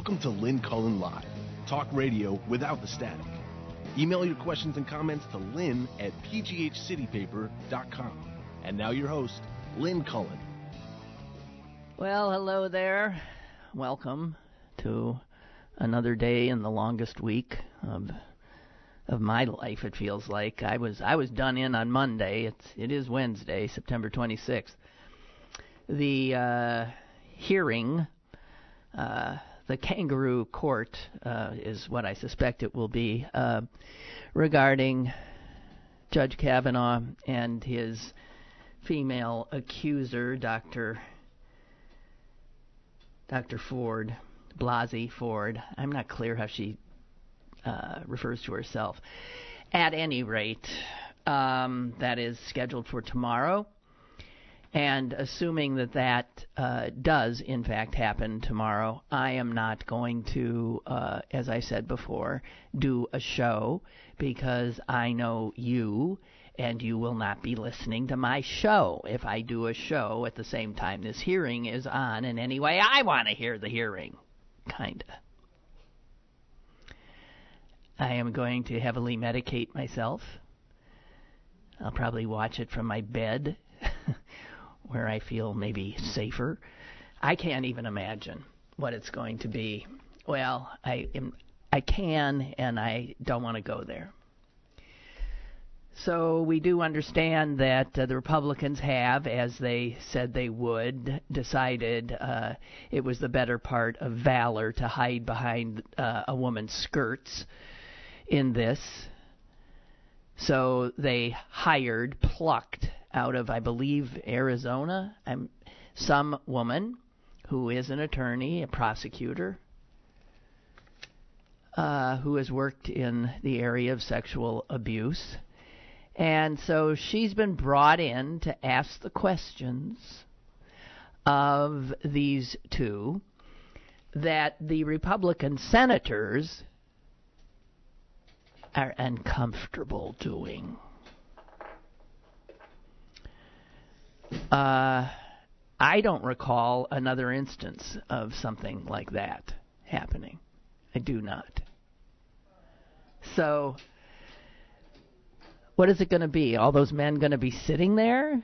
Welcome to Lynn Cullen Live, talk radio without the static. Email your questions and comments to lynn at pghcitypaper.com. And now your host, Lynn Cullen. Well, hello there. Welcome to another day in the longest week of of my life. It feels like I was I was done in on Monday. It's it is Wednesday, September 26th. The uh, hearing, uh, the kangaroo court uh, is what I suspect it will be uh, regarding Judge Kavanaugh and his female accuser, Dr. Dr. Ford, Blasey Ford. I'm not clear how she uh, refers to herself. At any rate, um, that is scheduled for tomorrow. And assuming that that uh, does in fact happen tomorrow, I am not going to, uh, as I said before, do a show because I know you and you will not be listening to my show if I do a show at the same time this hearing is on. And anyway, I want to hear the hearing. Kinda. I am going to heavily medicate myself. I'll probably watch it from my bed where I feel maybe safer. I can't even imagine what it's going to be. Well, I am I can and I don't want to go there. So we do understand that uh, the Republicans have, as they said they would, decided uh, it was the better part of valor to hide behind uh, a woman's skirts in this. So they hired, plucked out of, I believe, Arizona, um, some woman who is an attorney, a prosecutor, uh, who has worked in the area of sexual abuse. And so she's been brought in to ask the questions of these two that the Republican senators are uncomfortable doing. Uh, I don't recall another instance of something like that happening. I do not. So, what is it going to be? All those men going to be sitting there?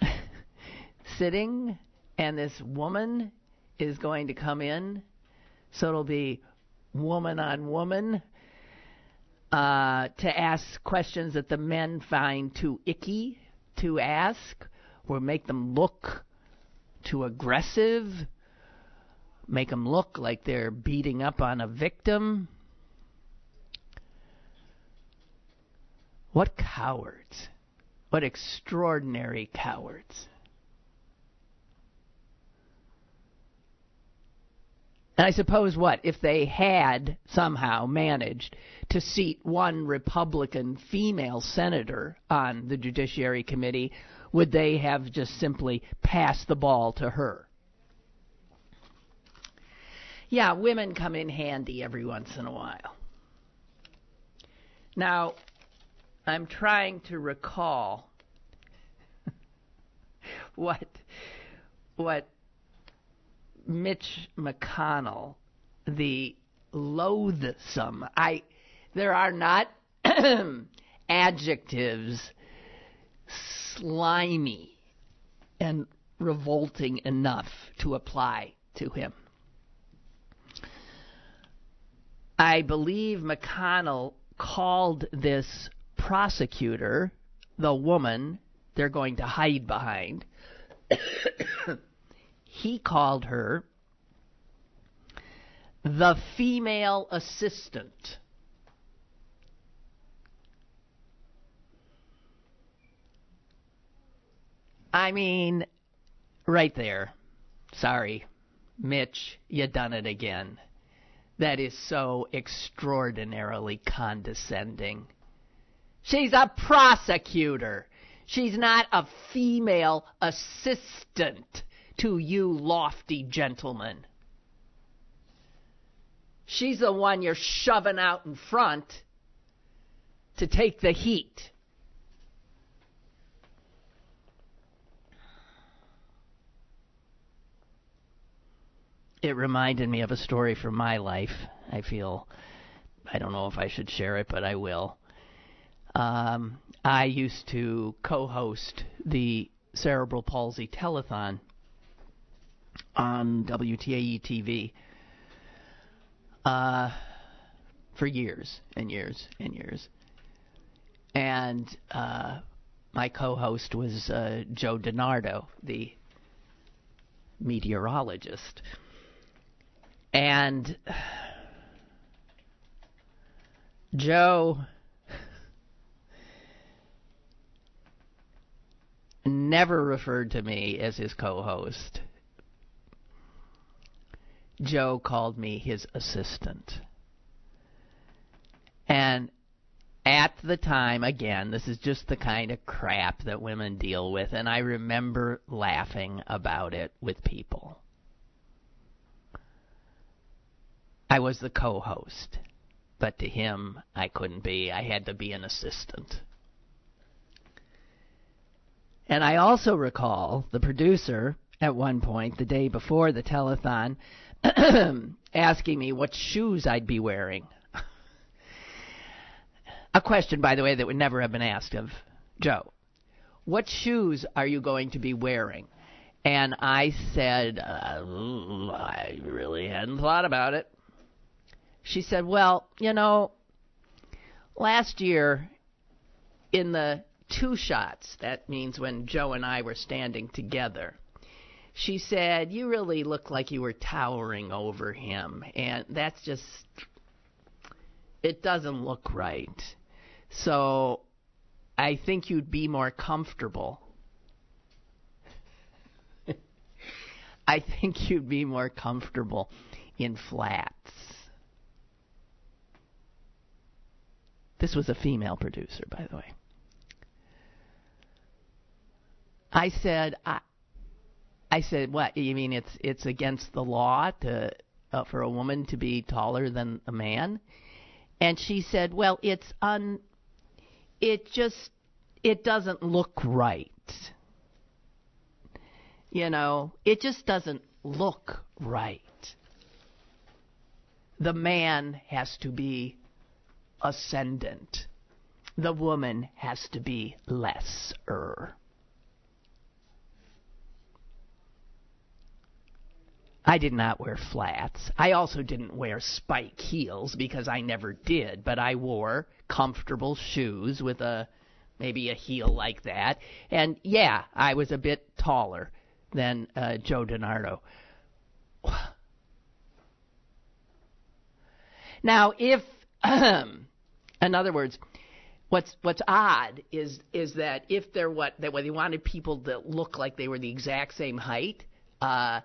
sitting, and this woman is going to come in? So it'll be woman on woman uh, to ask questions that the men find too icky to ask or make them look too aggressive, make them look like they're beating up on a victim. What cowards! What extraordinary cowards! And I suppose what? If they had somehow managed to seat one Republican female senator on the Judiciary Committee, would they have just simply passed the ball to her? Yeah, women come in handy every once in a while. Now, I'm trying to recall what what Mitch McConnell, the loathsome. I there are not adjectives slimy and revolting enough to apply to him. I believe McConnell called this prosecutor the woman they're going to hide behind. He called her the female assistant. I mean, right there. Sorry, Mitch, you done it again. That is so extraordinarily condescending. She's a prosecutor. She's not a female assistant to you lofty gentlemen. She's the one you're shoving out in front to take the heat. it reminded me of a story from my life. I feel I don't know if I should share it, but I will. Um, I used to co-host the cerebral palsy telethon on WTAE TV uh, for years and years and years. And uh, my co-host was uh, Joe DiNardo, the meteorologist. And Joe never referred to me as his co host. Joe called me his assistant. And at the time, again, this is just the kind of crap that women deal with, and I remember laughing about it with people. I was the co host, but to him, I couldn't be. I had to be an assistant. And I also recall the producer at one point, the day before the telethon, asking me what shoes I'd be wearing. A question, by the way, that would never have been asked of Joe. What shoes are you going to be wearing? And I said, uh, I really hadn't thought about it. She said, Well, you know, last year in the two shots, that means when Joe and I were standing together, she said, You really look like you were towering over him. And that's just, it doesn't look right. So I think you'd be more comfortable. I think you'd be more comfortable in flats. This was a female producer, by the way. I said, I, I said, what? You mean it's it's against the law to uh, for a woman to be taller than a man? And she said, well, it's un it just it doesn't look right. You know, it just doesn't look right. The man has to be ascendant. The woman has to be lesser. I did not wear flats. I also didn't wear spike heels because I never did, but I wore comfortable shoes with a maybe a heel like that. And yeah, I was a bit taller than uh, Joe DiNardo. Now, if in other words, what's what's odd is is that if they're what that they wanted people to look like they were the exact same height, uh,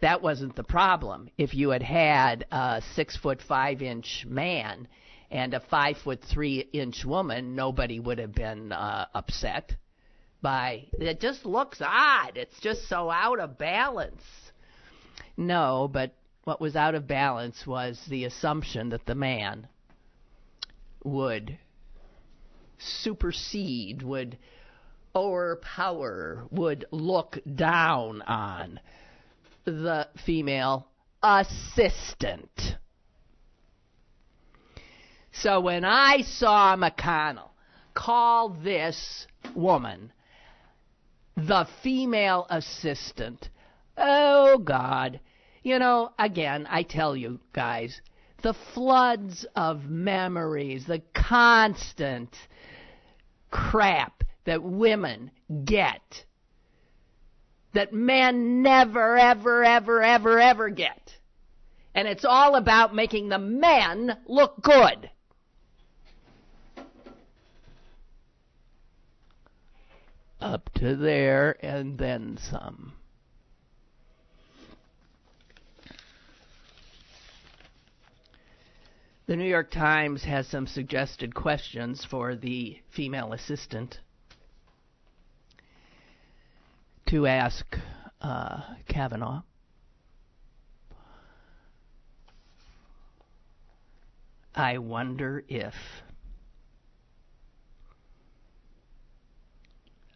that wasn't the problem. If you had had a six foot five inch man and a five foot three inch woman, nobody would have been uh, upset by it. Just looks odd. It's just so out of balance. No, but what was out of balance was the assumption that the man would supersede, would overpower, would look down on the female assistant. So when I saw McConnell call this woman the female assistant, oh God, you know, again, I tell you guys, the floods of memories, the constant crap that women get that men never, ever, ever, ever, ever get. And it's all about making the men look good. Up to there and then some. The New York Times has some suggested questions for the female assistant to ask uh, Kavanaugh. I wonder if.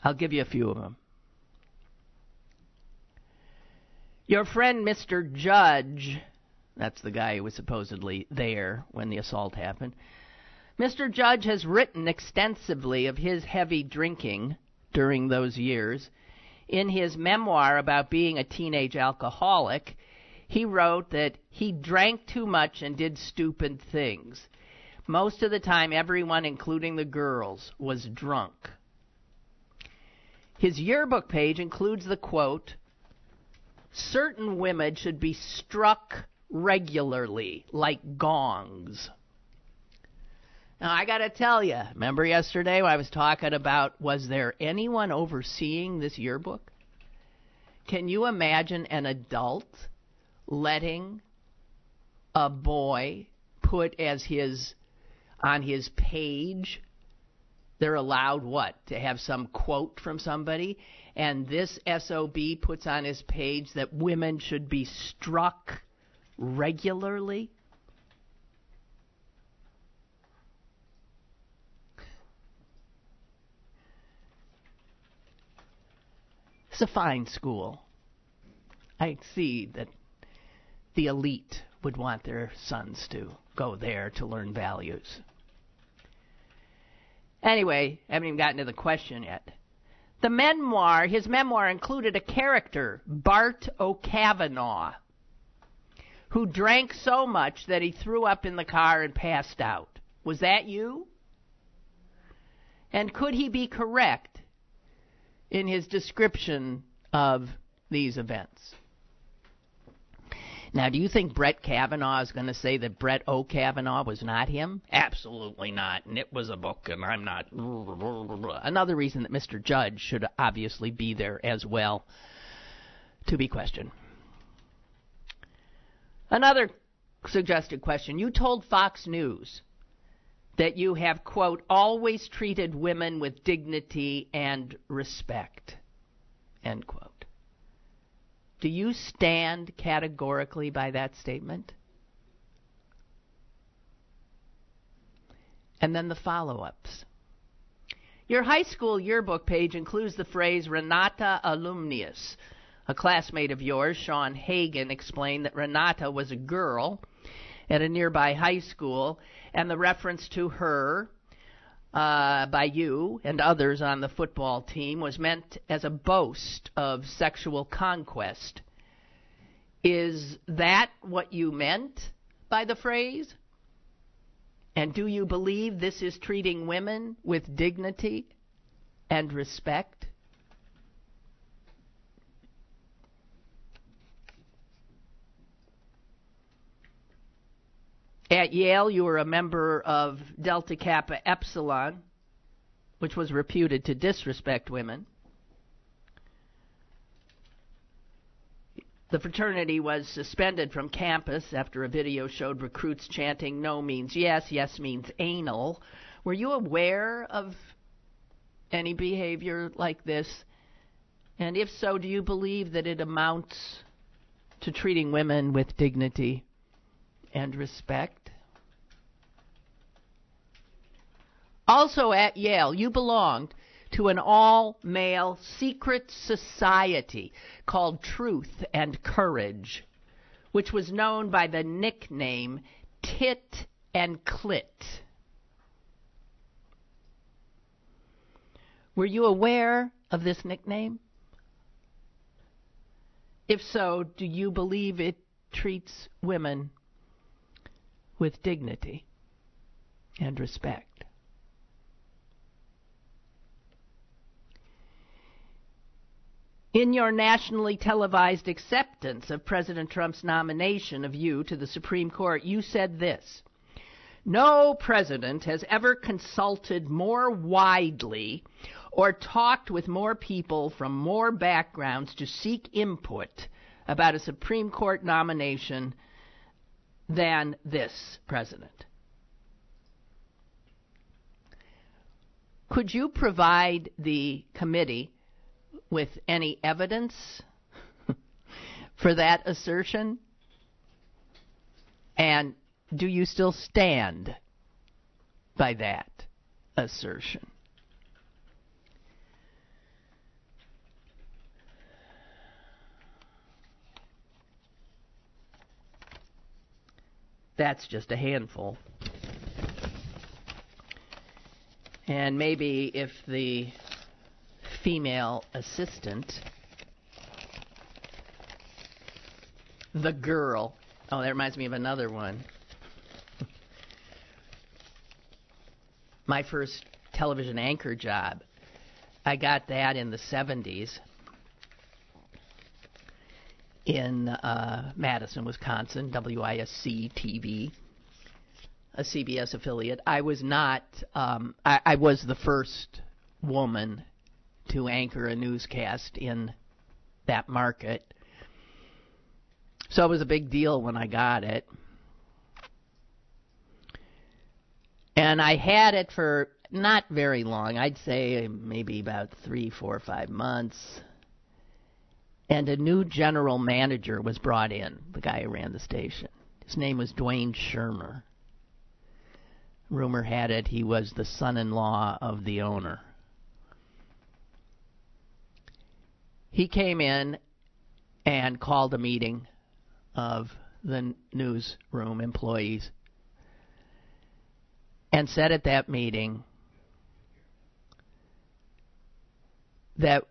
I'll give you a few of them. Your friend Mr. Judge, that's the guy who was supposedly there when the assault happened, Mr. Judge has written extensively of his heavy drinking during those years. In his memoir about being a teenage alcoholic, he wrote that he drank too much and did stupid things. Most of the time, everyone, including the girls, was drunk. His yearbook page includes the quote Certain women should be struck regularly, like gongs. Now, I got to tell you, remember yesterday when I was talking about was there anyone overseeing this yearbook? Can you imagine an adult letting a boy put as his on his page they're allowed what? To have some quote from somebody? And this SOB puts on his page that women should be struck regularly It's a fine school. I see that the elite would want their sons to go there to learn values. Anyway, I haven't even gotten to the question yet. The memoir, his memoir included a character, Bart O'Kavanaugh, who drank so much that he threw up in the car and passed out. Was that you? And could he be correct in his description of these events. Now, do you think Brett Kavanaugh is going to say that Brett O'Kavanaugh was not him? Absolutely not. And it was a book, and I'm not. Another reason that Mr. Judge should obviously be there as well to be questioned. Another suggested question. You told Fox News that you have, quote, always treated women with dignity and respect, end quote. Do you stand categorically by that statement? And then the follow ups. Your high school yearbook page includes the phrase Renata alumnius. A classmate of yours, Sean Hagan, explained that Renata was a girl at a nearby high school and the reference to her uh, by you and others on the football team was meant as a boast of sexual conquest. Is that what you meant by the phrase? And do you believe this is treating women with dignity and respect? At Yale, you were a member of Delta Kappa Epsilon, which was reputed to disrespect women. The fraternity was suspended from campus after a video showed recruits chanting no means yes, yes means anal. Were you aware of any behavior like this? And if so, do you believe that it amounts to treating women with dignity and respect. Also at Yale, you belonged to an all male secret society called Truth and Courage, which was known by the nickname Tit and Clit. Were you aware of this nickname? If so, do you believe it treats women with dignity and respect. In your nationally televised acceptance of President Trump's nomination of you to the Supreme Court, you said this No president has ever consulted more widely or talked with more people from more backgrounds to seek input about a Supreme Court nomination than this president. Could you provide the committee with any evidence for that assertion? And do you still stand by that assertion? That's just a handful. And maybe if the female assistant, the girl, oh, that reminds me of another one. My first television anchor job, I got that in the 70s in uh, Madison, Wisconsin, WISC TV, a CBS affiliate. I was not, um, I, I was the first woman to anchor a newscast in that market. So it was a big deal when I got it. And I had it for not very long. I'd say maybe about three, four, five months and a new general manager was brought in, the guy who ran the station. His name was Duane Shurmur. Rumor had it he was the son in law of the owner. He came in and called a meeting of the newsroom employees and said at that meeting that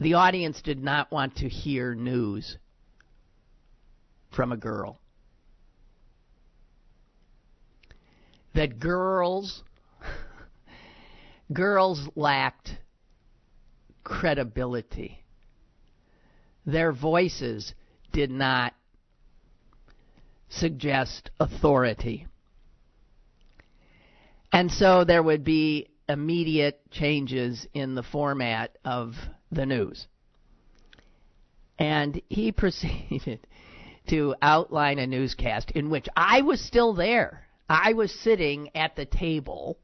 the audience did not want to hear news from a girl. That girls girls lacked credibility. Their voices did not suggest authority. And so there would be immediate changes in the format of the news. And he proceeded to outline a newscast in which I was still there. I was sitting at the table.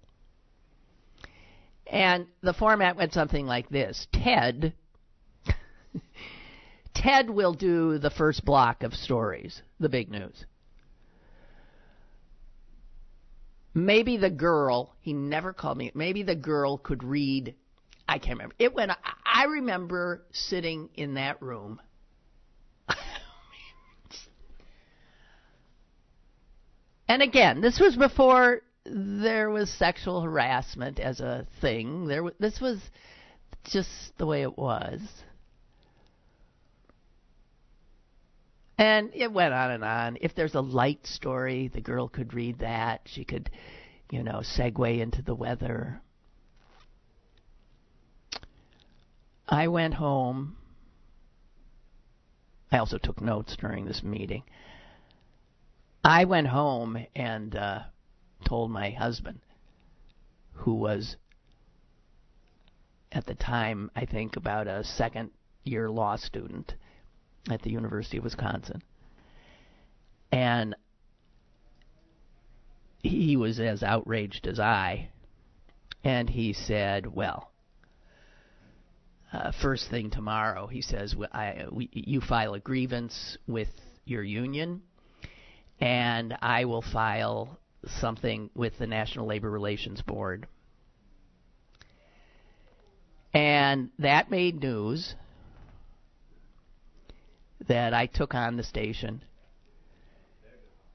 And the format went something like this Ted. Ted will do the first block of stories, the big news. Maybe the girl, he never called me, maybe the girl could read I can't remember. It went. I remember sitting in that room. and again, this was before there was sexual harassment as a thing. There, this was just the way it was. And it went on and on. If there's a light story, the girl could read that. She could, you know, segue into the weather. I went home. I also took notes during this meeting. I went home and uh, told my husband, who was at the time, I think, about a second year law student at the University of Wisconsin. And he was as outraged as I. And he said, Well, uh, first thing tomorrow, he says, you file a grievance with your union, and I will file something with the National Labor Relations Board. And that made news that I took on the station.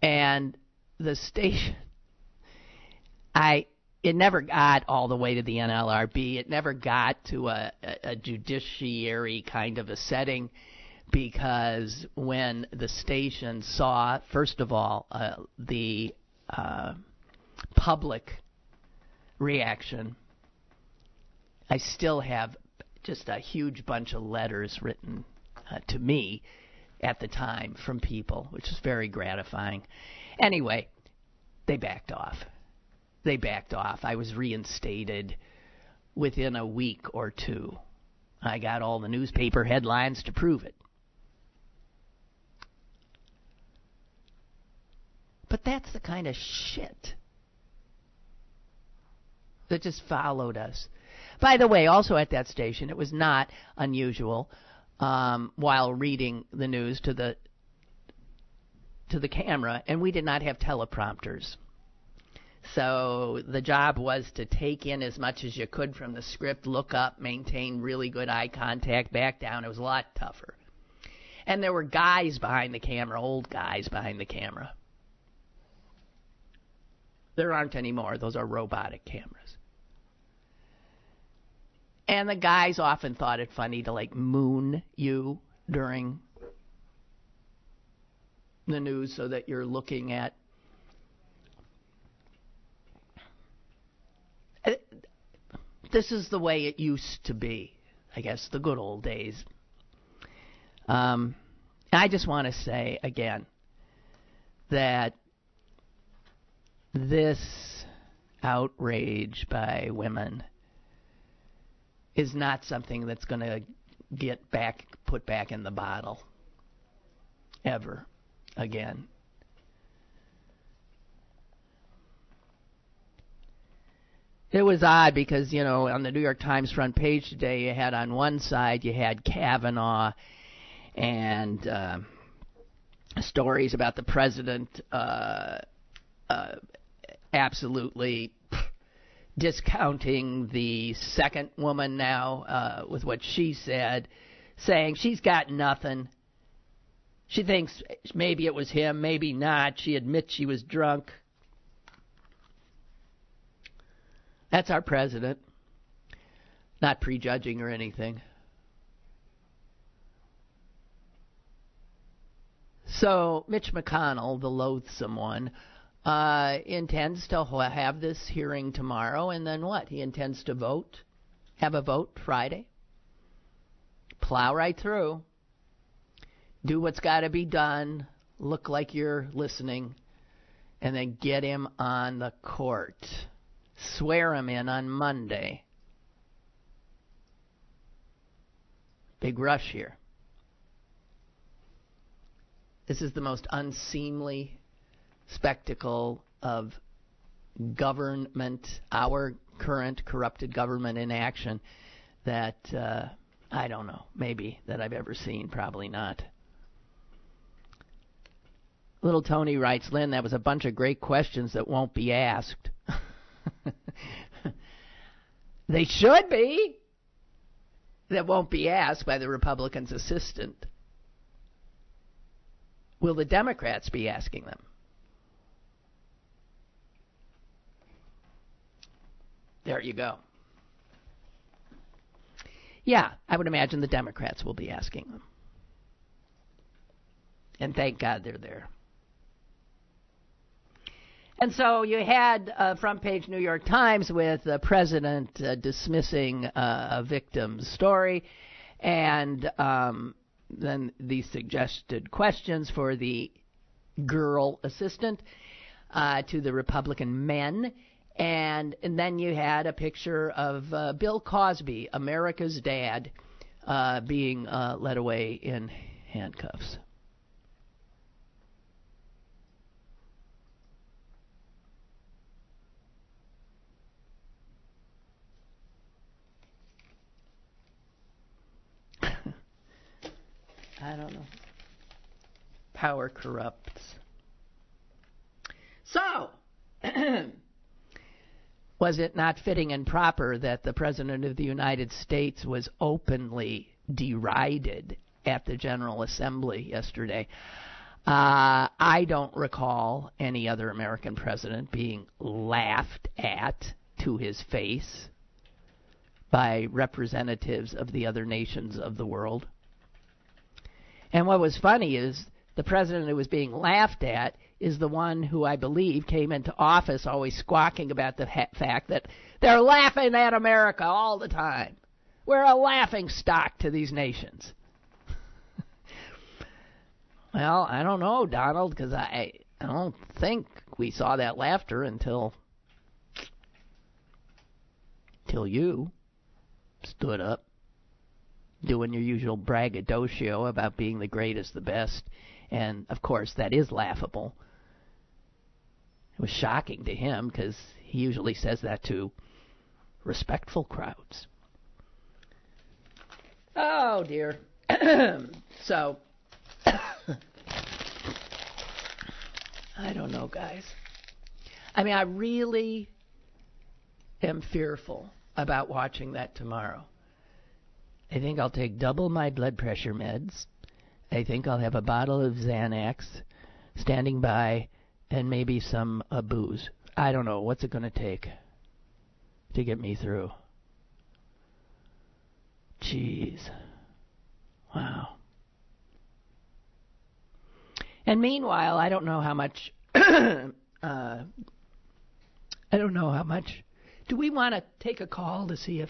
And the station, I it never got all the way to the NLRB. It never got to a, a, judiciary kind of a setting because when the station saw, first of all, uh, the uh, public reaction, I still have just a huge bunch of letters written uh, to me at the time from people, which was very gratifying. Anyway, they backed off they backed off. I was reinstated within a week or two. I got all the newspaper headlines to prove it. But that's the kind of shit that just followed us. By the way, also at that station, it was not unusual um, while reading the news to the to the camera, and we did not have teleprompters. So the job was to take in as much as you could from the script, look up, maintain really good eye contact, back down. It was a lot tougher. And there were guys behind the camera, old guys behind the camera. There aren't any more. Those are robotic cameras. And the guys often thought it funny to like moon you during the news so that you're looking at uh, this is the way it used to be i guess the good old days um, i just want to say again that this outrage by women is not something that's going to get back put back in the bottle ever again. It was odd because, you know, on the New York Times front page today, you had on one side, you had Kavanaugh and uh, stories about the president uh, uh, absolutely discounting the second woman now uh, with what she said, saying she's got nothing. She thinks maybe it was him, maybe not. She admits she was drunk. That's our president. Not prejudging or anything. So, Mitch McConnell, the loathsome one, uh, intends to have this hearing tomorrow, and then what? He intends to vote, have a vote Friday, plow right through, do what's got to be done, look like you're listening, and then get him on the court. Swear him in on Monday. Big rush here. This is the most unseemly spectacle of government, our current corrupted government in action that uh, I don't know, maybe that I've ever seen, probably not. Little Tony writes, Lynn, that was a bunch of great questions that won't be asked. they should be. That won't be asked by the Republicans' assistant. Will the Democrats be asking them? There you go. Yeah, I would imagine the Democrats will be asking them. And thank God they're there. And so you had a front page New York Times with the president uh, dismissing uh, a victim's story, and um, then the suggested questions for the girl assistant uh, to the Republican men. And, and then you had a picture of uh, Bill Cosby, America's dad, uh, being uh, led away in handcuffs. I don't know. Power corrupts. So, was it not fitting and proper that the President of the United States was openly derided at the General Assembly yesterday? Uh, I don't recall any other American president being laughed at to his face by representatives of the other nations of the world. And what was funny is the president who was being laughed at is the one who I believe came into office always squawking about the ha- fact that they're laughing at America all the time. We're a laughing stock to these nations. well, I don't know, Donald, because I I don't think we saw that laughter until till you stood up doing your usual braggadocio about being the greatest, the best, and of course that is laughable. It was shocking to him because he usually says that to respectful crowds. Oh dear. so, I don't know, guys. I mean, I really am fearful about watching that tomorrow. I think I'll take double my blood pressure meds. I think I'll have a bottle of Xanax standing by and maybe some uh, booze. I don't know. What's it going to take to get me through? Jeez. Wow. And meanwhile, I don't know how much. uh, I don't know how much. Do we want to take a call to see if.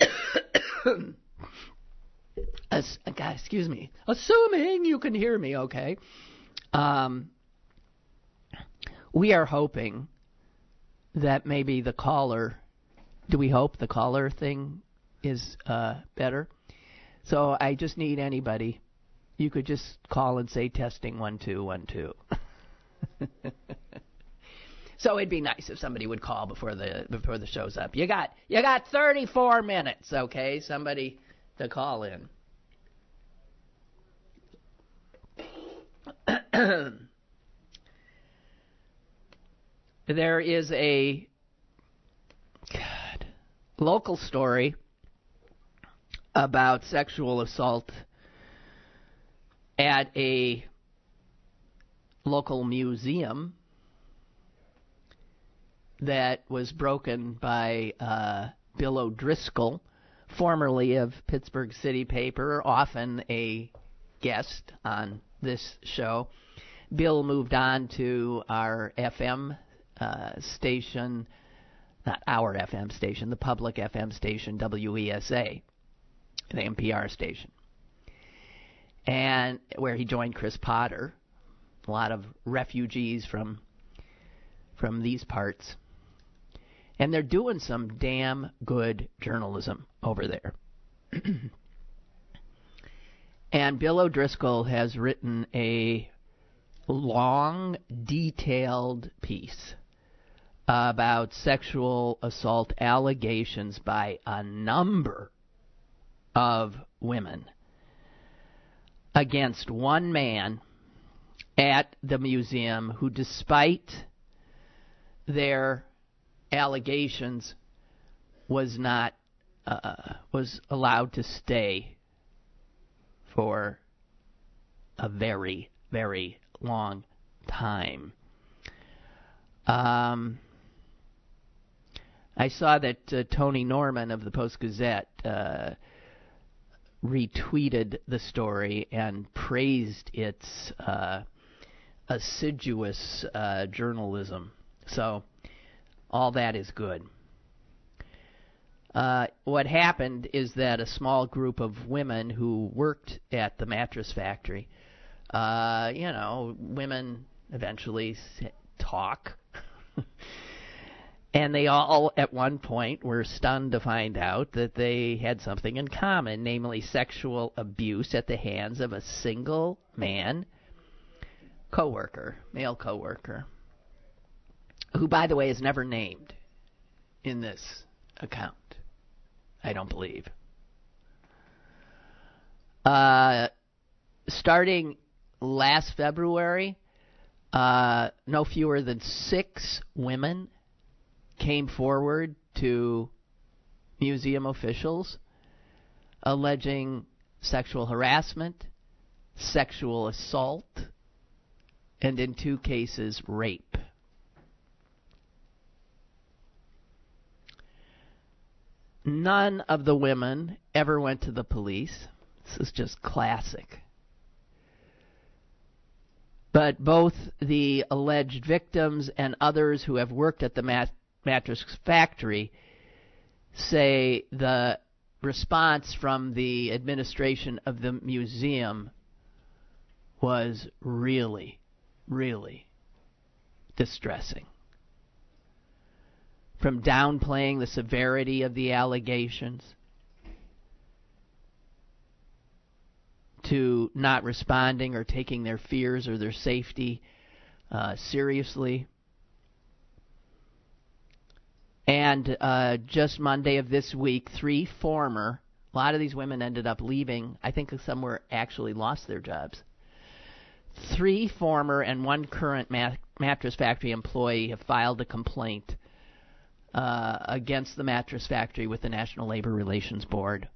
As, excuse me. Assuming you can hear me, okay. Um, we are hoping that maybe the caller. Do we hope the caller thing is uh, better? So I just need anybody. You could just call and say testing one two one two. so it'd be nice if somebody would call before the before the show's up. You got you got 34 minutes, okay? Somebody to call in. there is a God, local story about sexual assault at a local museum that was broken by uh, Bill O'Driscoll, formerly of Pittsburgh City Paper, often a guest on this show. Bill moved on to our FM uh, station, not our FM station, the public FM station, WESA the NPR station, and where he joined Chris Potter, a lot of refugees from from these parts, and they're doing some damn good journalism over there. and Bill O'Driscoll has written a long, detailed piece about sexual assault allegations by a number of women against one man at the museum who, despite their allegations, was not uh, was allowed to stay for a very very long time. Um, I saw that uh, Tony Norman of the Post Gazette uh, retweeted the story and praised its uh, assiduous uh, journalism. So, all that is good. Uh, what happened is that a small group of women who worked at the mattress factory, uh, you know, women eventually talk. And they all, at one point, were stunned to find out that they had something in common, namely sexual abuse at the hands of a single man coworker, male coworker, who, by the way, is never named in this account. I don't believe. Uh, starting last February, uh, no fewer than six women came forward to museum officials alleging sexual harassment, sexual assault, and in two cases, rape. None of the women ever went to the police. This is just classic. But both the alleged victims and others who have worked at the mat- mattress factory say the response from the administration of the museum was really, really distressing. From downplaying the severity of the allegations to not responding or taking their fears or their safety uh, seriously and uh, just Monday of this week, three former, a lot of these women ended up leaving. I think some were actually lost their jobs. Three former and one current mat- mattress factory employee have filed a complaint uh, against the mattress factory with the National Labor Relations Board.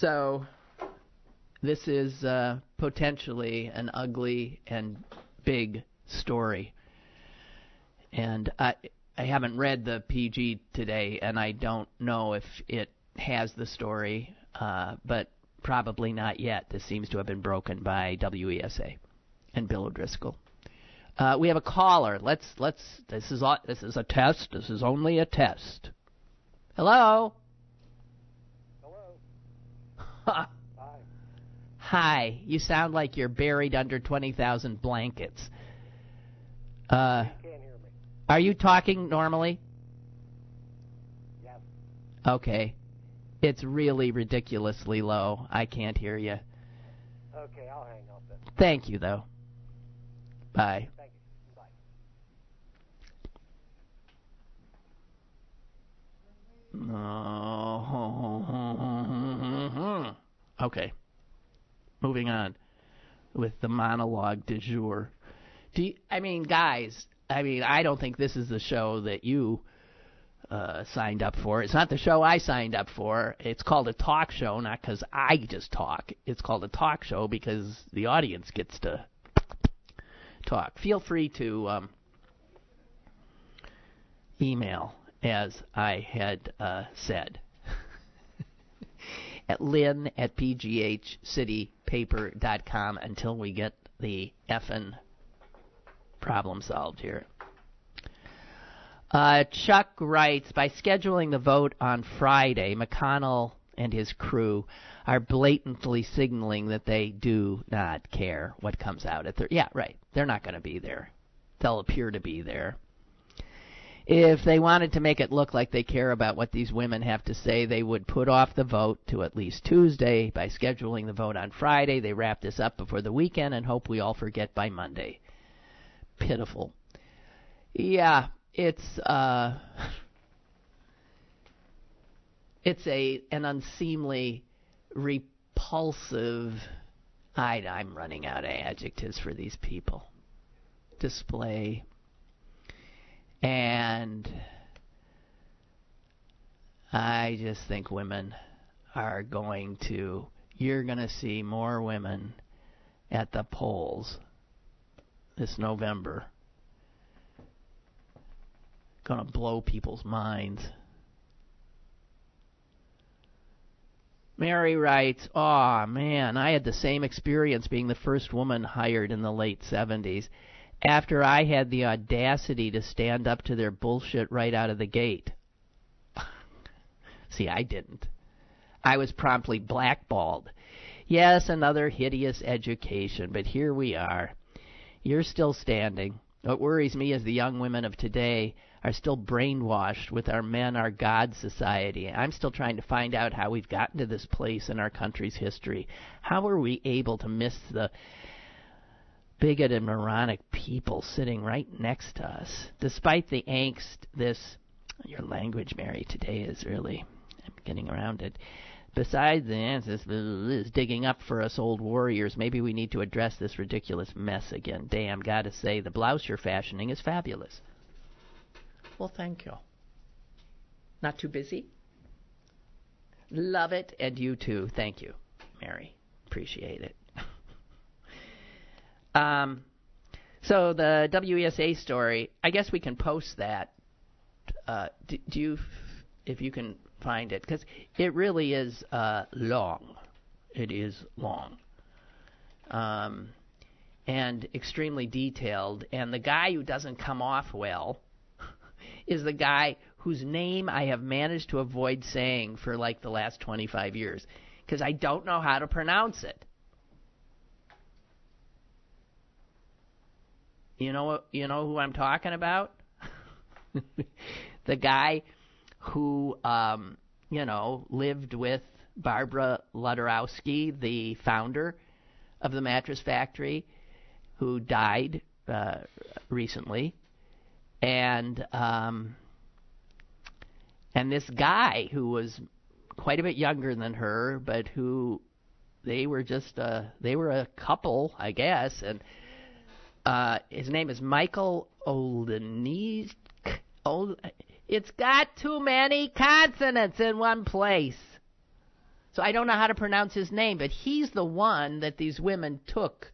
so this is uh, potentially an ugly and big story. And I I haven't read the PG today, and I don't know if it has the story, uh, but probably not yet. This seems to have been broken by WESA and Bill O'Driscoll. Uh, we have a caller. Let's let's. This is a, this is a test. This is only a test. Hello. Hello. Hi. Hi. You sound like you're buried under twenty thousand blankets. Uh, you can't hear me. Are you talking normally? Yes. Okay. It's really ridiculously low. I can't hear you. Okay, I'll hang up then. Thank you, though. Bye. Bye. Okay. Moving on with the monologue du jour. Do you, I mean, guys? I mean, I don't think this is the show that you uh, signed up for. It's not the show I signed up for. It's called a talk show, not because I just talk. It's called a talk show because the audience gets to talk. Feel free to um, email, as I had uh, said, at lynn at pghcitypaper.com until we get the effing problem solved here. Uh, Chuck writes By scheduling the vote on Friday, McConnell and his crew are blatantly signaling that they do not care what comes out at their. Yeah, right. They're not going to be there. They'll appear to be there. If they wanted to make it look like they care about what these women have to say, they would put off the vote to at least Tuesday. By scheduling the vote on Friday, they wrap this up before the weekend and hope we all forget by Monday. Pitiful. Yeah, it's uh it's a an unseemly repulsive I, I'm running out of adjectives for these people. Display and I just think women are going to you're going to see more women at the polls this November going to blow people's minds. Mary writes, "Aw, oh, man, I had the same experience being the first woman hired in the late 70s. After I had the audacity to stand up to their bullshit right out of the gate. See, I didn't. I was promptly blackballed. Yes, another hideous education, but here we are. You're still standing. What worries me is the young women of today are still brainwashed with our men are God society. I'm still trying to find out how we've gotten to this place in our country's history. How are we able to miss the bigoted, moronic people sitting right next to us? Despite the angst, this. Your language, Mary, today is really. I'm getting around it. Besides the answers is digging up for us old warriors, maybe we need to address this ridiculous mess again. Damn, gotta say, the blouse you're fashioning is fabulous. Well, thank you. Not too busy? Love it, and you too. Thank you, Mary. Appreciate it. Um, so the WESA story, I guess we can post that. Uh, do, do you, if you can find it, because it really is uh, long. It is long. Um, and extremely detailed. And the guy who doesn't come off well is the guy whose name I have managed to avoid saying for like the last 25 years because I don't know how to pronounce it. You know you know who I'm talking about? the guy who um, you know lived with Barbara Luderowski, the founder of the mattress factory, who died uh, recently and um, and this guy who was quite a bit younger than her, but who they were just uh, they were a couple, I guess, and uh, his name is Michael. Old, it's got too many consonants in one place. So I don't know how to pronounce his name, but he's the one that these women took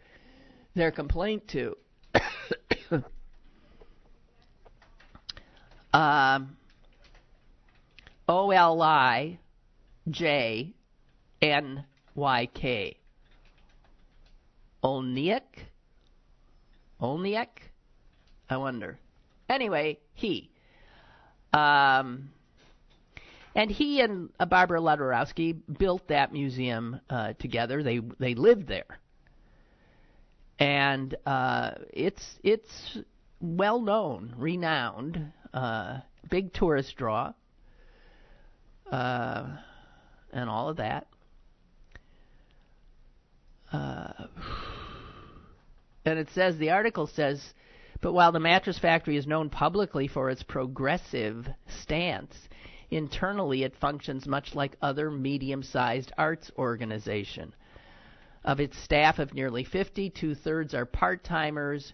their complaint to. um, O L I J N Y K. Olniak? Olniak? I wonder. Anyway, he. Um, and he and uh, Barbara Luderowski built that museum uh, together. They they lived there, and uh, it's it's well known, renowned, uh, big tourist draw, uh, and all of that. And it says the article says, but while the mattress factory is known publicly for its progressive stance, internally it functions much like other medium-sized arts organization. Of its staff of nearly 50, two-thirds are part-timers.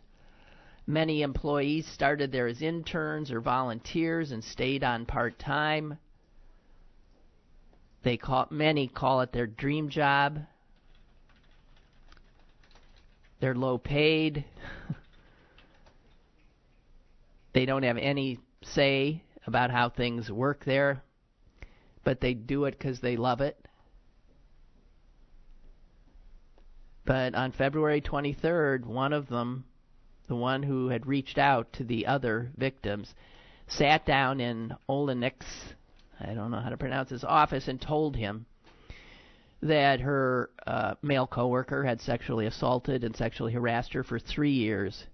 Many employees started there as interns or volunteers and stayed on part-time. They call many call it their dream job. They're low paid. they don't have any say about how things work there, but they do it because they love it. But on February 23rd, one of them, the one who had reached out to the other victims, sat down in Olenik's, I don't know how to pronounce his office, and told him that her uh, male coworker had sexually assaulted and sexually harassed her for three years.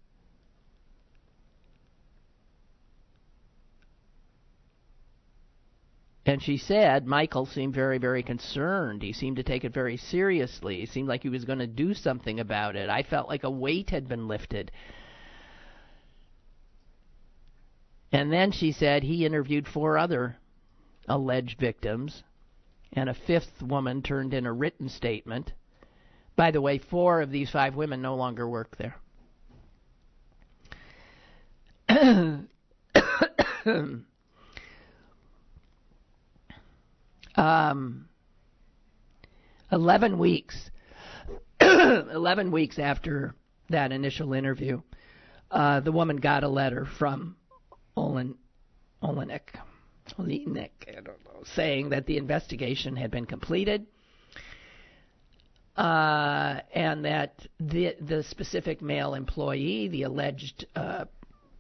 And she said Michael seemed very, very concerned. He seemed to take it very seriously. He seemed like he was going to do something about it. I felt like a weight had been lifted. And then she said he interviewed four other alleged victims and a fifth woman turned in a written statement. By the way, four of these five women no longer work there. um, 11 weeks 11 weeks after that initial interview uh, the woman got a letter from Olin Olenek Know saying that the investigation had been completed uh, and that the the specific male employee, the alleged uh,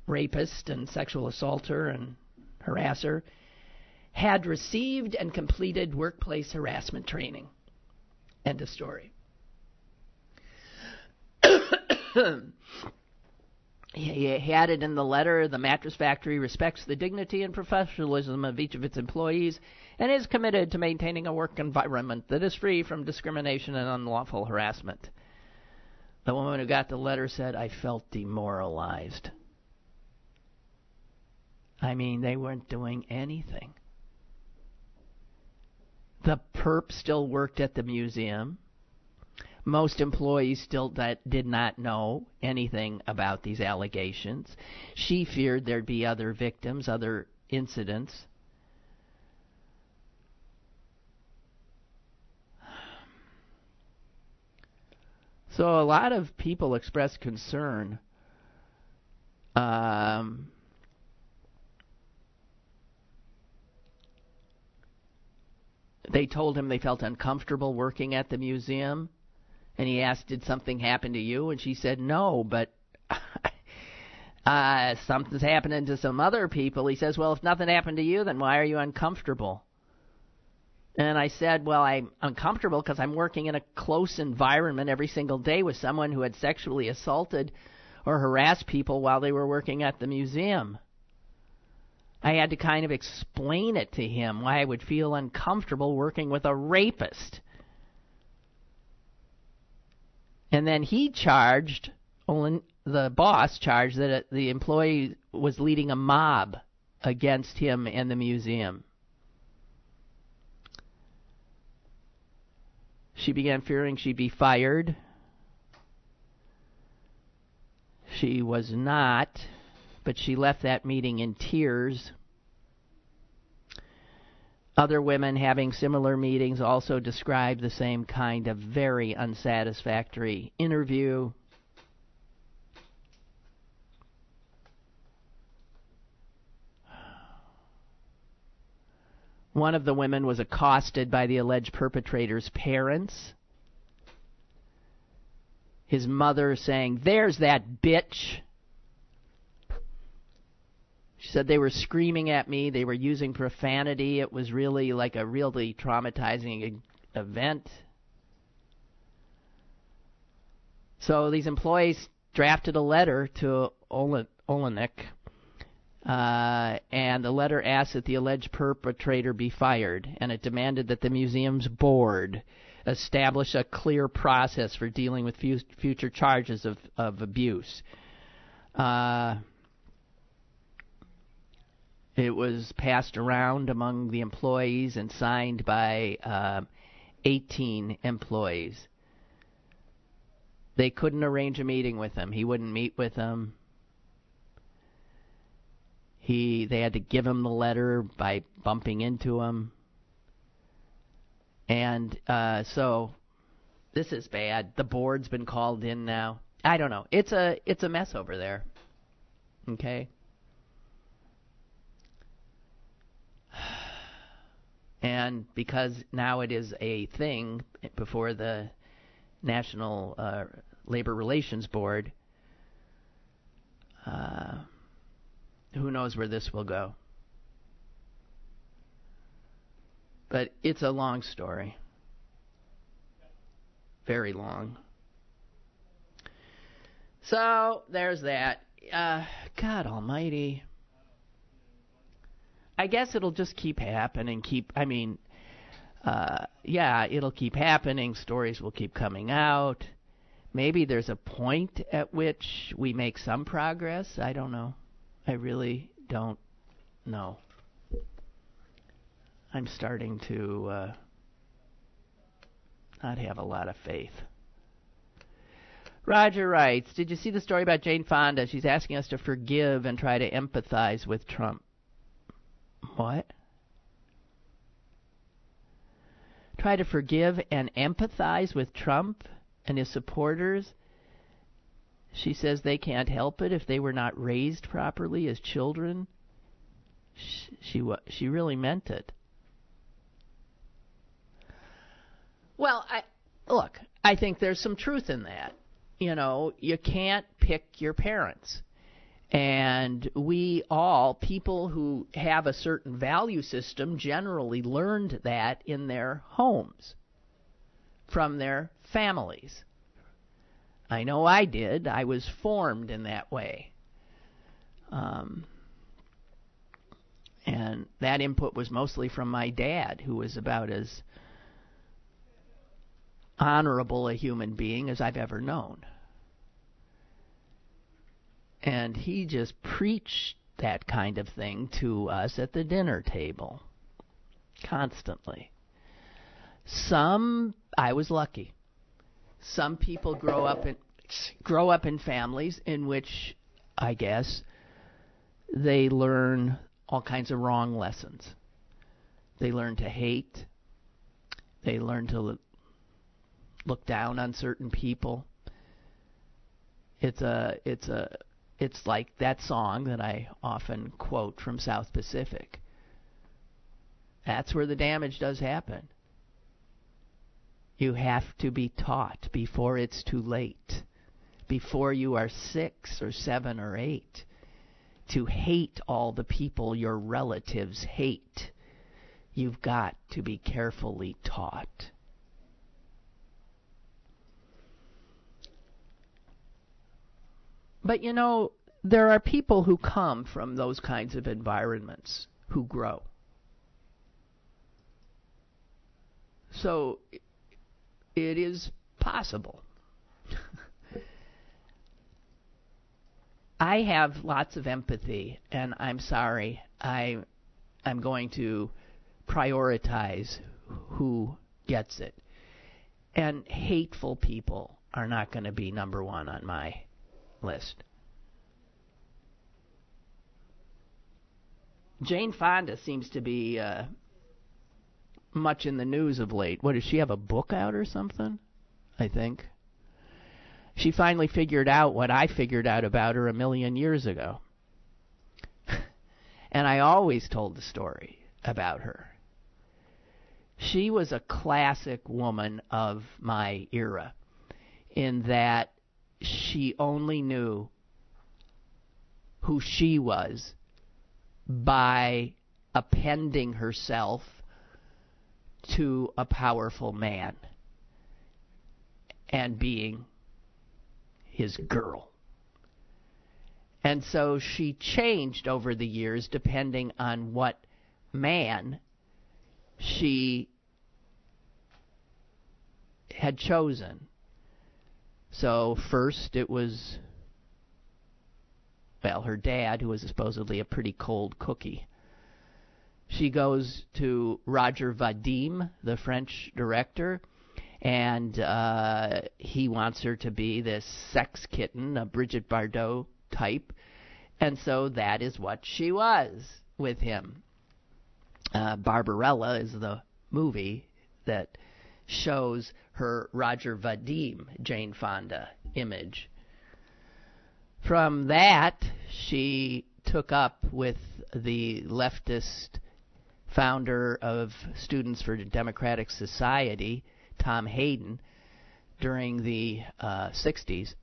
rapist and sexual assaulter and harasser, had received and completed workplace harassment training. End of story. He added in the letter the mattress factory respects the dignity and professionalism of each of its employees and is committed to maintaining a work environment that is free from discrimination and unlawful harassment. The woman who got the letter said, I felt demoralized. I mean, they weren't doing anything. The perp still worked at the museum most employees still that did not know anything about these allegations. She feared there'd be other victims, other incidents. So a lot of people expressed concern. Um, they told him they felt uncomfortable working at the museum. And he asked, Did something happen to you? And she said, No, but uh, something's happening to some other people. He says, Well, if nothing happened to you, then why are you uncomfortable? And I said, Well, I'm uncomfortable because I'm working in a close environment every single day with someone who had sexually assaulted or harassed people while they were working at the museum. I had to kind of explain it to him why I would feel uncomfortable working with a rapist. And then he charged, the boss charged that uh, the employee was leading a mob against him and the museum. She began fearing she'd be fired. She was not, but she left that meeting in tears. Other women having similar meetings also described the same kind of very unsatisfactory interview. One of the women was accosted by the alleged perpetrator's parents. His mother saying, There's that bitch! Said they were screaming at me, they were using profanity. It was really like a really traumatizing event. So these employees drafted a letter to Olenek, uh, and the letter asked that the alleged perpetrator be fired, and it demanded that the museum's board establish a clear process for dealing with fu- future charges of, of abuse. Uh, it was passed around among the employees and signed by uh, 18 employees. They couldn't arrange a meeting with him. He wouldn't meet with them. He they had to give him the letter by bumping into him. And uh, so this is bad. The board's been called in now. I don't know. It's a it's a mess over there. Okay. And because now it is a thing before the National uh, Labor Relations Board, uh, who knows where this will go. But it's a long story. Very long. So there's that. Uh, God Almighty. I guess it'll just keep happening. Keep. I mean, uh, yeah, it'll keep happening. Stories will keep coming out. Maybe there's a point at which we make some progress. I don't know. I really don't know. I'm starting to uh, not have a lot of faith. Roger writes, Did you see the story about Jane Fonda? She's asking us to forgive and try to empathize with Trump. What? Try to forgive and empathize with Trump and his supporters? She says they can't help it if they were not raised properly as children. She, she, she really meant it. Well, I look, I think there's some truth in that. You know, you can't pick your parents. And we all, people who have a certain value system, generally learned that in their homes from their families. I know I did. I was formed in that way. Um, and that input was mostly from my dad, who was about as honorable a human being as I've ever known. And he just preached that kind of thing to us at the dinner table constantly. Some I was lucky. Some people grow up in grow up in families in which I guess they learn all kinds of wrong lessons. They learn to hate. They learn to look down on certain people. It's a it's a it's like that song that I often quote from South Pacific. That's where the damage does happen. You have to be taught before it's too late, before you are six or seven or eight, to hate all the people your relatives hate. You've got to be carefully taught. But you know, there are people who come from those kinds of environments who grow. So it is possible. I have lots of empathy, and I'm sorry. I, I'm going to prioritize who gets it. And hateful people are not going to be number one on my list. Jane Fonda seems to be uh, much in the news of late. What does she have a book out or something? I think. She finally figured out what I figured out about her a million years ago. and I always told the story about her. She was a classic woman of my era in that she only knew who she was by appending herself to a powerful man and being his girl. And so she changed over the years depending on what man she had chosen. So first it was well, her dad, who was supposedly a pretty cold cookie. She goes to Roger Vadim, the French director, and uh, he wants her to be this sex kitten, a Brigitte Bardot type, and so that is what she was with him. Uh, Barbarella is the movie that shows her Roger Vadim Jane Fonda image. From that, she took up with the leftist founder of Students for Democratic Society, Tom Hayden, during the uh, 60s.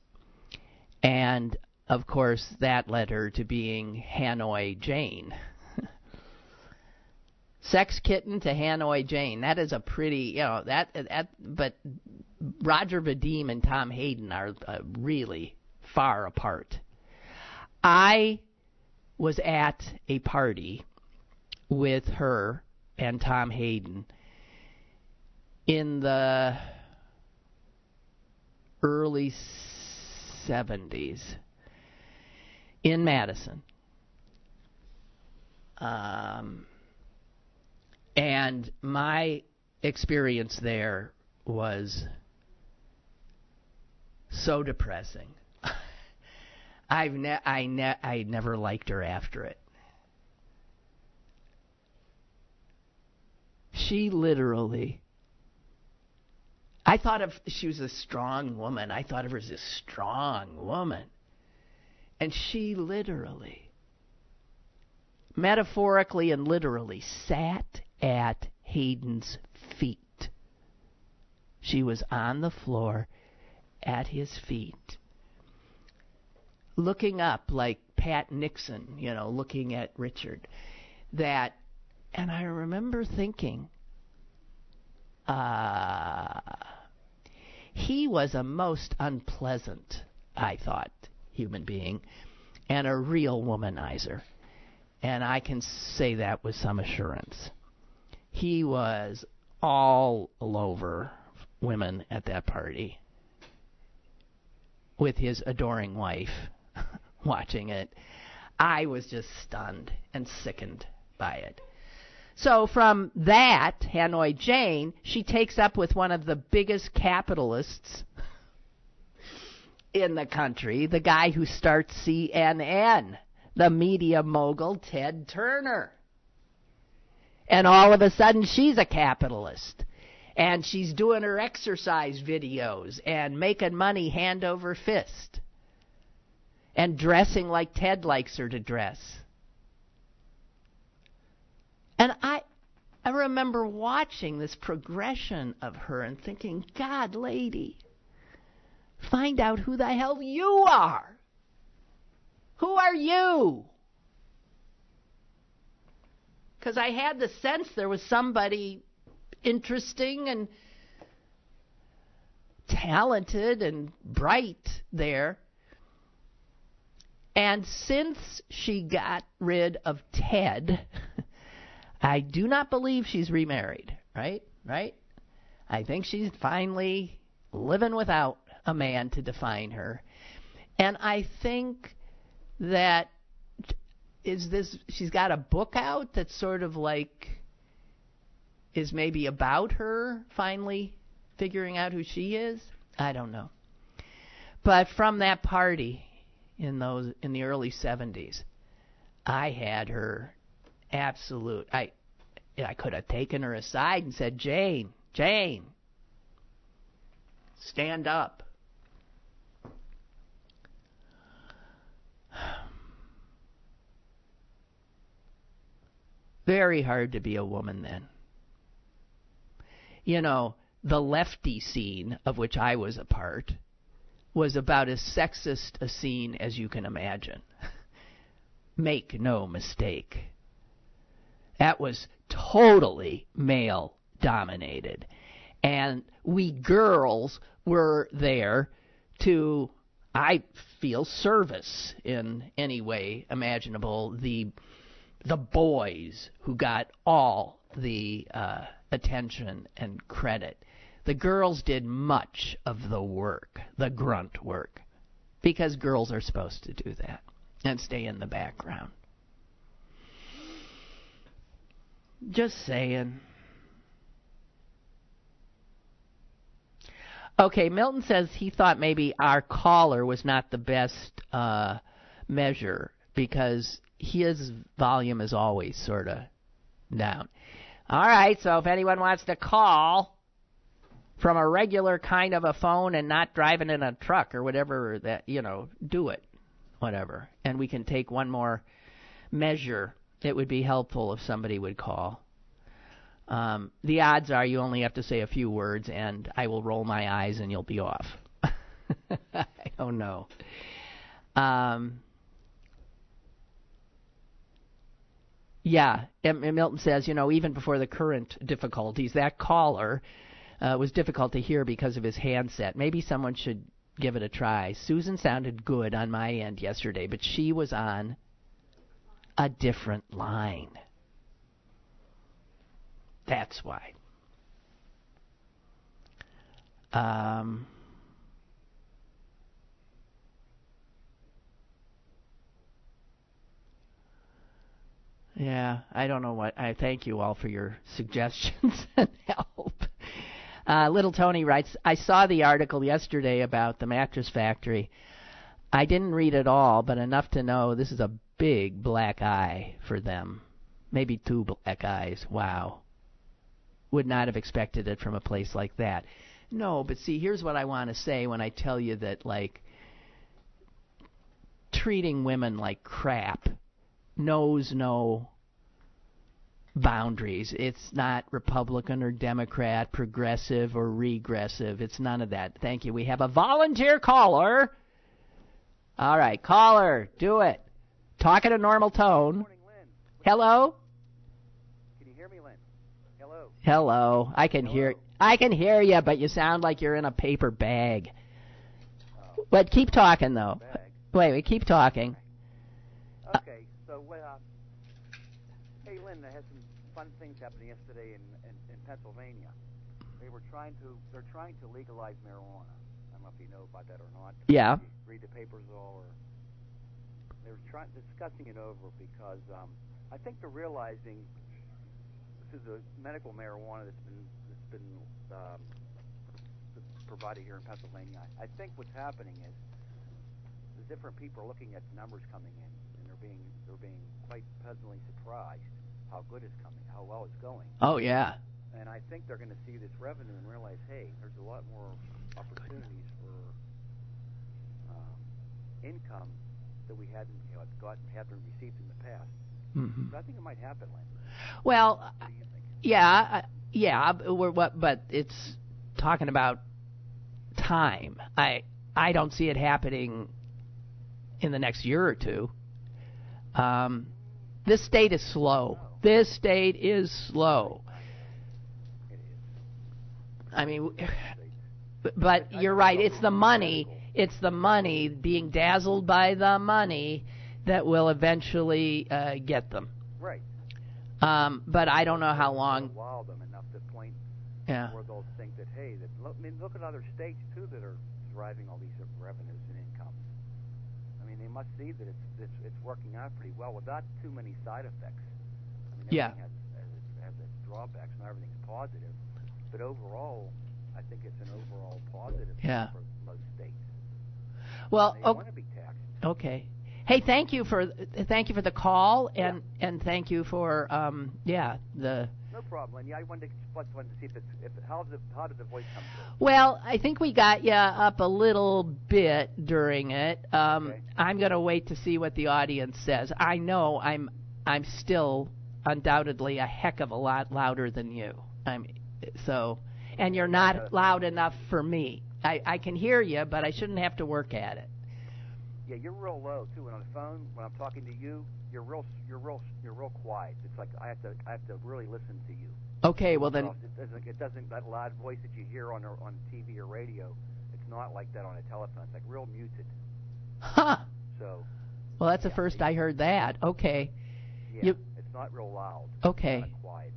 And of course, that led her to being Hanoi Jane. Sex kitten to Hanoi Jane. That is a pretty, you know, that, that but Roger Vadim and Tom Hayden are uh, really far apart. I was at a party with her and Tom Hayden in the early 70s in Madison. Um, and my experience there was so depressing. I've ne- I ne- I never liked her after it. She literally I thought of she was a strong woman. I thought of her as a strong woman. And she literally metaphorically and literally sat at Hayden's feet. She was on the floor at his feet looking up like Pat Nixon, you know, looking at Richard. That, and I remember thinking, uh, he was a most unpleasant, I thought, human being, and a real womanizer. And I can say that with some assurance. He was all over women at that party with his adoring wife watching it. I was just stunned and sickened by it. So from that, Hanoi Jane, she takes up with one of the biggest capitalists in the country, the guy who starts CNN, the media mogul Ted Turner. And all of a sudden she's a capitalist. And she's doing her exercise videos and making money hand over fist and dressing like Ted likes her to dress. And I I remember watching this progression of her and thinking, God, lady, find out who the hell you are. Who are you? Because I had the sense there was somebody interesting and talented and bright there. And since she got rid of Ted, I do not believe she's remarried, right? Right? I think she's finally living without a man to define her. And I think that is this she's got a book out that's sort of like is maybe about her finally figuring out who she is. I don't know. But from that party, in those in the early 70s. I had her absolute I I could have taken her aside and said, Jane, Jane, stand up. Very hard to be a woman then. You know, the lefty scene of which I was a part was about as sexist a scene as you can imagine. Make no mistake. That was totally male dominated. And we girls were there to, I feel, service in any way imaginable the the boys who got all the uh, attention and credit. The girls did much of the work, the grunt work, because girls are supposed to do that and stay in the background. Just saying. Okay, Milton says he thought maybe our caller was not the best uh, measure because his volume is always sort of down. All right, so if anyone wants to call from a regular kind of a phone and not driving in a truck or whatever that, you know, do it. Whatever. And we can take one more measure. It would be helpful if somebody would call. Um, the odds are you only have to say a few words and I will roll my eyes and you'll be off. I don't know. Um, Yeah, and, and Milton says, you know, even before the current difficulties, that caller uh, was difficult to hear because of his handset. Maybe someone should give it a try. Susan sounded good on my end yesterday, but she was on a different line. That's why. Um, Yeah, I don't know what. I thank you all for your suggestions and help. Uh, Little Tony writes, I saw the article yesterday about the mattress factory. I didn't read it all, but enough to know this is a big black eye for them. Maybe two black eyes. Wow. Would not have expected it from a place like that. No, but see, here's what I want to say when I tell you that, like, treating women like crap knows no boundaries. It's not Republican or Democrat, progressive or regressive. It's none of that. Thank you. We have a volunteer caller. All right, caller, do it. Talk at a normal tone. Morning. Hello? Can you hear me, Lynn? Hello. Hello. I can hear I can hear you, but you sound like you're in a paper bag. Oh. But keep talking though. Wait, wait, keep talking. Okay. So, uh, hey, Lynn, I had some fun things happening yesterday in, in, in Pennsylvania. They were trying to, they're trying to legalize marijuana. I don't know if you know about that or not. Yeah. Read the papers all, or they were trying discussing it over because um, I think they're realizing this is a medical marijuana that's been that's been um, provided here in Pennsylvania. I, I think what's happening is the different people are looking at the numbers coming in, and they're being they're being quite pleasantly surprised how good it's coming, how well it's going. Oh yeah. And I think they're going to see this revenue and realize, hey, there's a lot more opportunities for um, income that we hadn't you know, gotten hadn't received in the past. hmm So I think it might happen, Lynn. Well, What do you think? Yeah, yeah, but we're what? But it's talking about time. I I don't see it happening in the next year or two. Um, this state is slow. This state is slow. I mean, but- you're right. It's the money. It's the money being dazzled by the money that will eventually uh, get them. Right. Um, but I don't know how long. Wow them enough to point Yeah. where they'll think that hey, that look, I mean, look at other states too that are driving all these revenues and incomes. I mean, they must see that it's it's, it's working out pretty well without too many side effects. I Yeah. has, has, has its drawbacks, not everything's positive. But overall, I think it's an overall positive Yeah. for most states. Well, they want to be taxed. Okay. Hey, thank you for thank you for the call and and thank you for um yeah the No problem. Yeah, I wanted to, just wanted to see if it's if how did the, how did the voice come through? Well, I think we got you up a little bit during it. Um, Okay. I'm going to wait to see what the audience says. I know I'm I'm still undoubtedly a heck of a lot louder than you. I'm so, and you're not loud enough for me. I I can hear you, but I shouldn't have to work at it. Yeah, you're real low too. And on the phone, when I'm talking to you, you're real you're real you're real quiet. It's like I have to I have to really listen to you. Okay, well then, it doesn't it doesn't that loud voice that you hear on on TV or radio. It's not like that on a telephone. It's like real muted. huh? So Well, that's the first I heard that. Okay, yeah, You- not real loud. Okay. It's kinda quiet.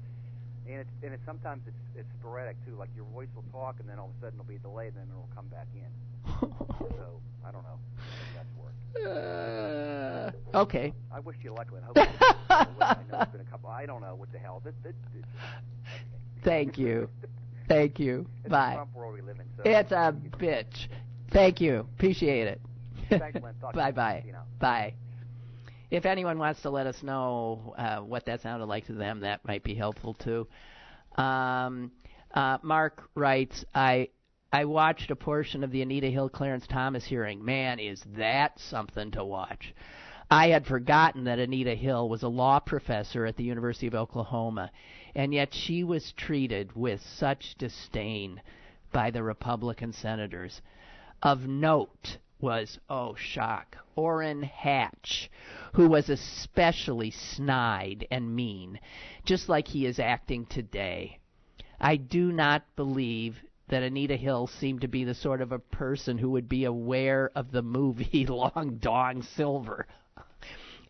And it's and it's sometimes it's it's sporadic too. Like your voice will talk and then all of a sudden there'll be a delay and then it'll come back in. So I don't know. that's worked. uh, okay. I wish you luck with it. I know it's been a couple. I don't know what the hell. This, this, this, okay. Thank you. Thank you. It's Bye. the Trump world we live in. So It's a bitch. Thank you. Appreciate it. Thanks, Lynn. Talk to you. bye bye. You know. Bye. If anyone wants to let us know uh, what that sounded like to them, that might be helpful too. Um, uh, Mark writes, I I watched a portion of the Anita Hill Clarence Thomas hearing. Man, is that something to watch. I had forgotten that Anita Hill was a law professor at the University of Oklahoma, and yet she was treated with such disdain by the Republican senators. Of note was, oh shock, Orrin Hatch, who was especially snide and mean, just like he is acting today. I do not believe that Anita Hill seemed to be the sort of a person who would be aware of the movie Long Dong Silver.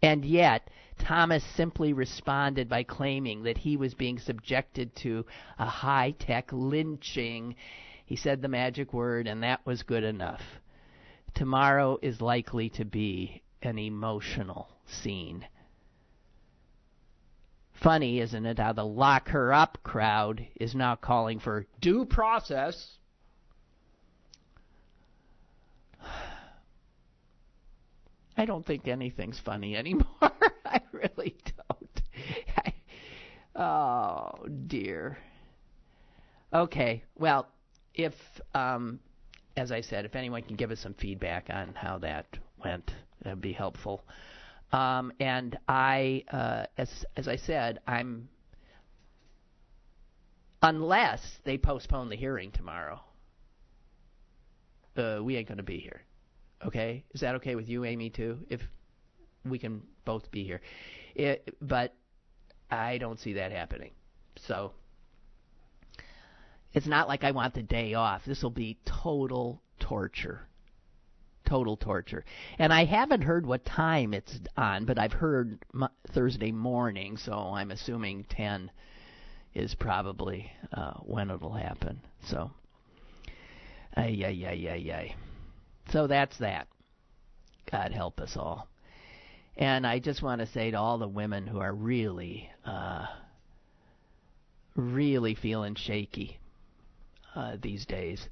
And yet, Thomas simply responded by claiming that he was being subjected to a high tech lynching. He said the magic word, and that was good enough. Tomorrow is likely to be an emotional scene. Funny, isn't it, how the lock her up crowd is now calling for due process. I don't think anything's funny anymore. I really don't. I, oh dear. Okay, well, if um, as I said, if anyone can give us some feedback on how that went, that'd be helpful. Um, and I, uh, as as I said, I'm unless they postpone the hearing tomorrow, uh, we ain't going to be here. Okay, is that okay with you, Amy? Too, if we can both be here, it, but I don't see that happening. So it's not like I want the day off. This will be total torture. Total torture. And I haven't heard what time it's on, but I've heard mo- Thursday morning, so I'm assuming 10 is probably uh, when it'll happen. So, ay, ay, ay, ay, ay. So that's that. God help us all. And I just want to say to all the women who are really, uh, really feeling shaky uh, these days,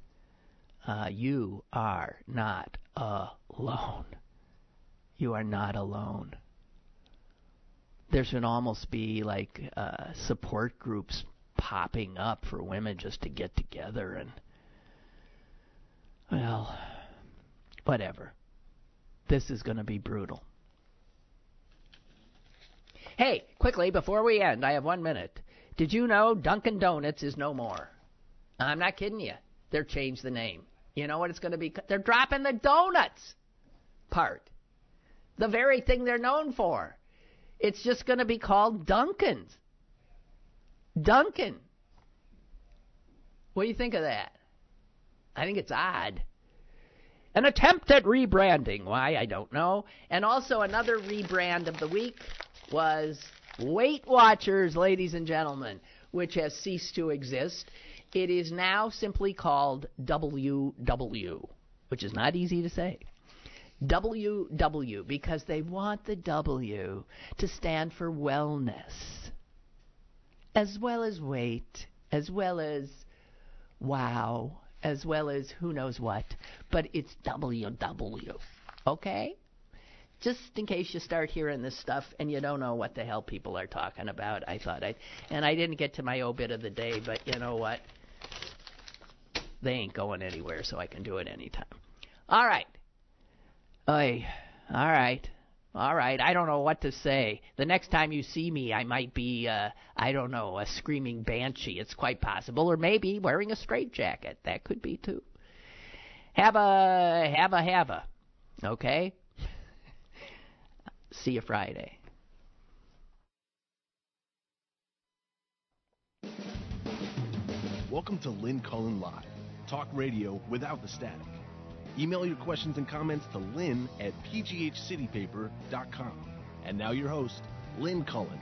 uh, you are not alone. You are not alone. There should almost be like uh, support groups popping up for women just to get together and, well, whatever. This is going to be brutal. Hey, quickly, before we end, I have one minute. Did you know Dunkin' Donuts is no more? I'm not kidding you. They're changed the name. You know what it's going to be? They're dropping the donuts part. The very thing they're known for. It's just going to be called Dunkin's. Dunkin'. What do you think of that? I think it's odd. An attempt at rebranding. Why, I don't know. And also, another rebrand of the week was Weight Watchers, ladies and gentlemen, which has ceased to exist. It is now simply called WW, which is not easy to say. WW, because they want the W to stand for wellness, as well as weight, as well as wow, as well as who knows what, but it's WW. Okay? just in case you start hearing this stuff and you don't know what the hell people are talking about, I thought I'd. And I didn't get to my obit of the day, but you know what? They ain't going anywhere, so I can do it anytime. All right. Oy. All right. All right. I don't know what to say. The next time you see me, I might be, uh, I don't know, a screaming banshee. It's quite possible. Or maybe wearing a straitjacket. That could be too. Have a, have a, have a. Okay? See you Friday. Welcome to Lynn Cullen Live, talk radio without the static. Email your questions and comments to lynn at pghcitypaper.com. And now your host, Lynn Cullen.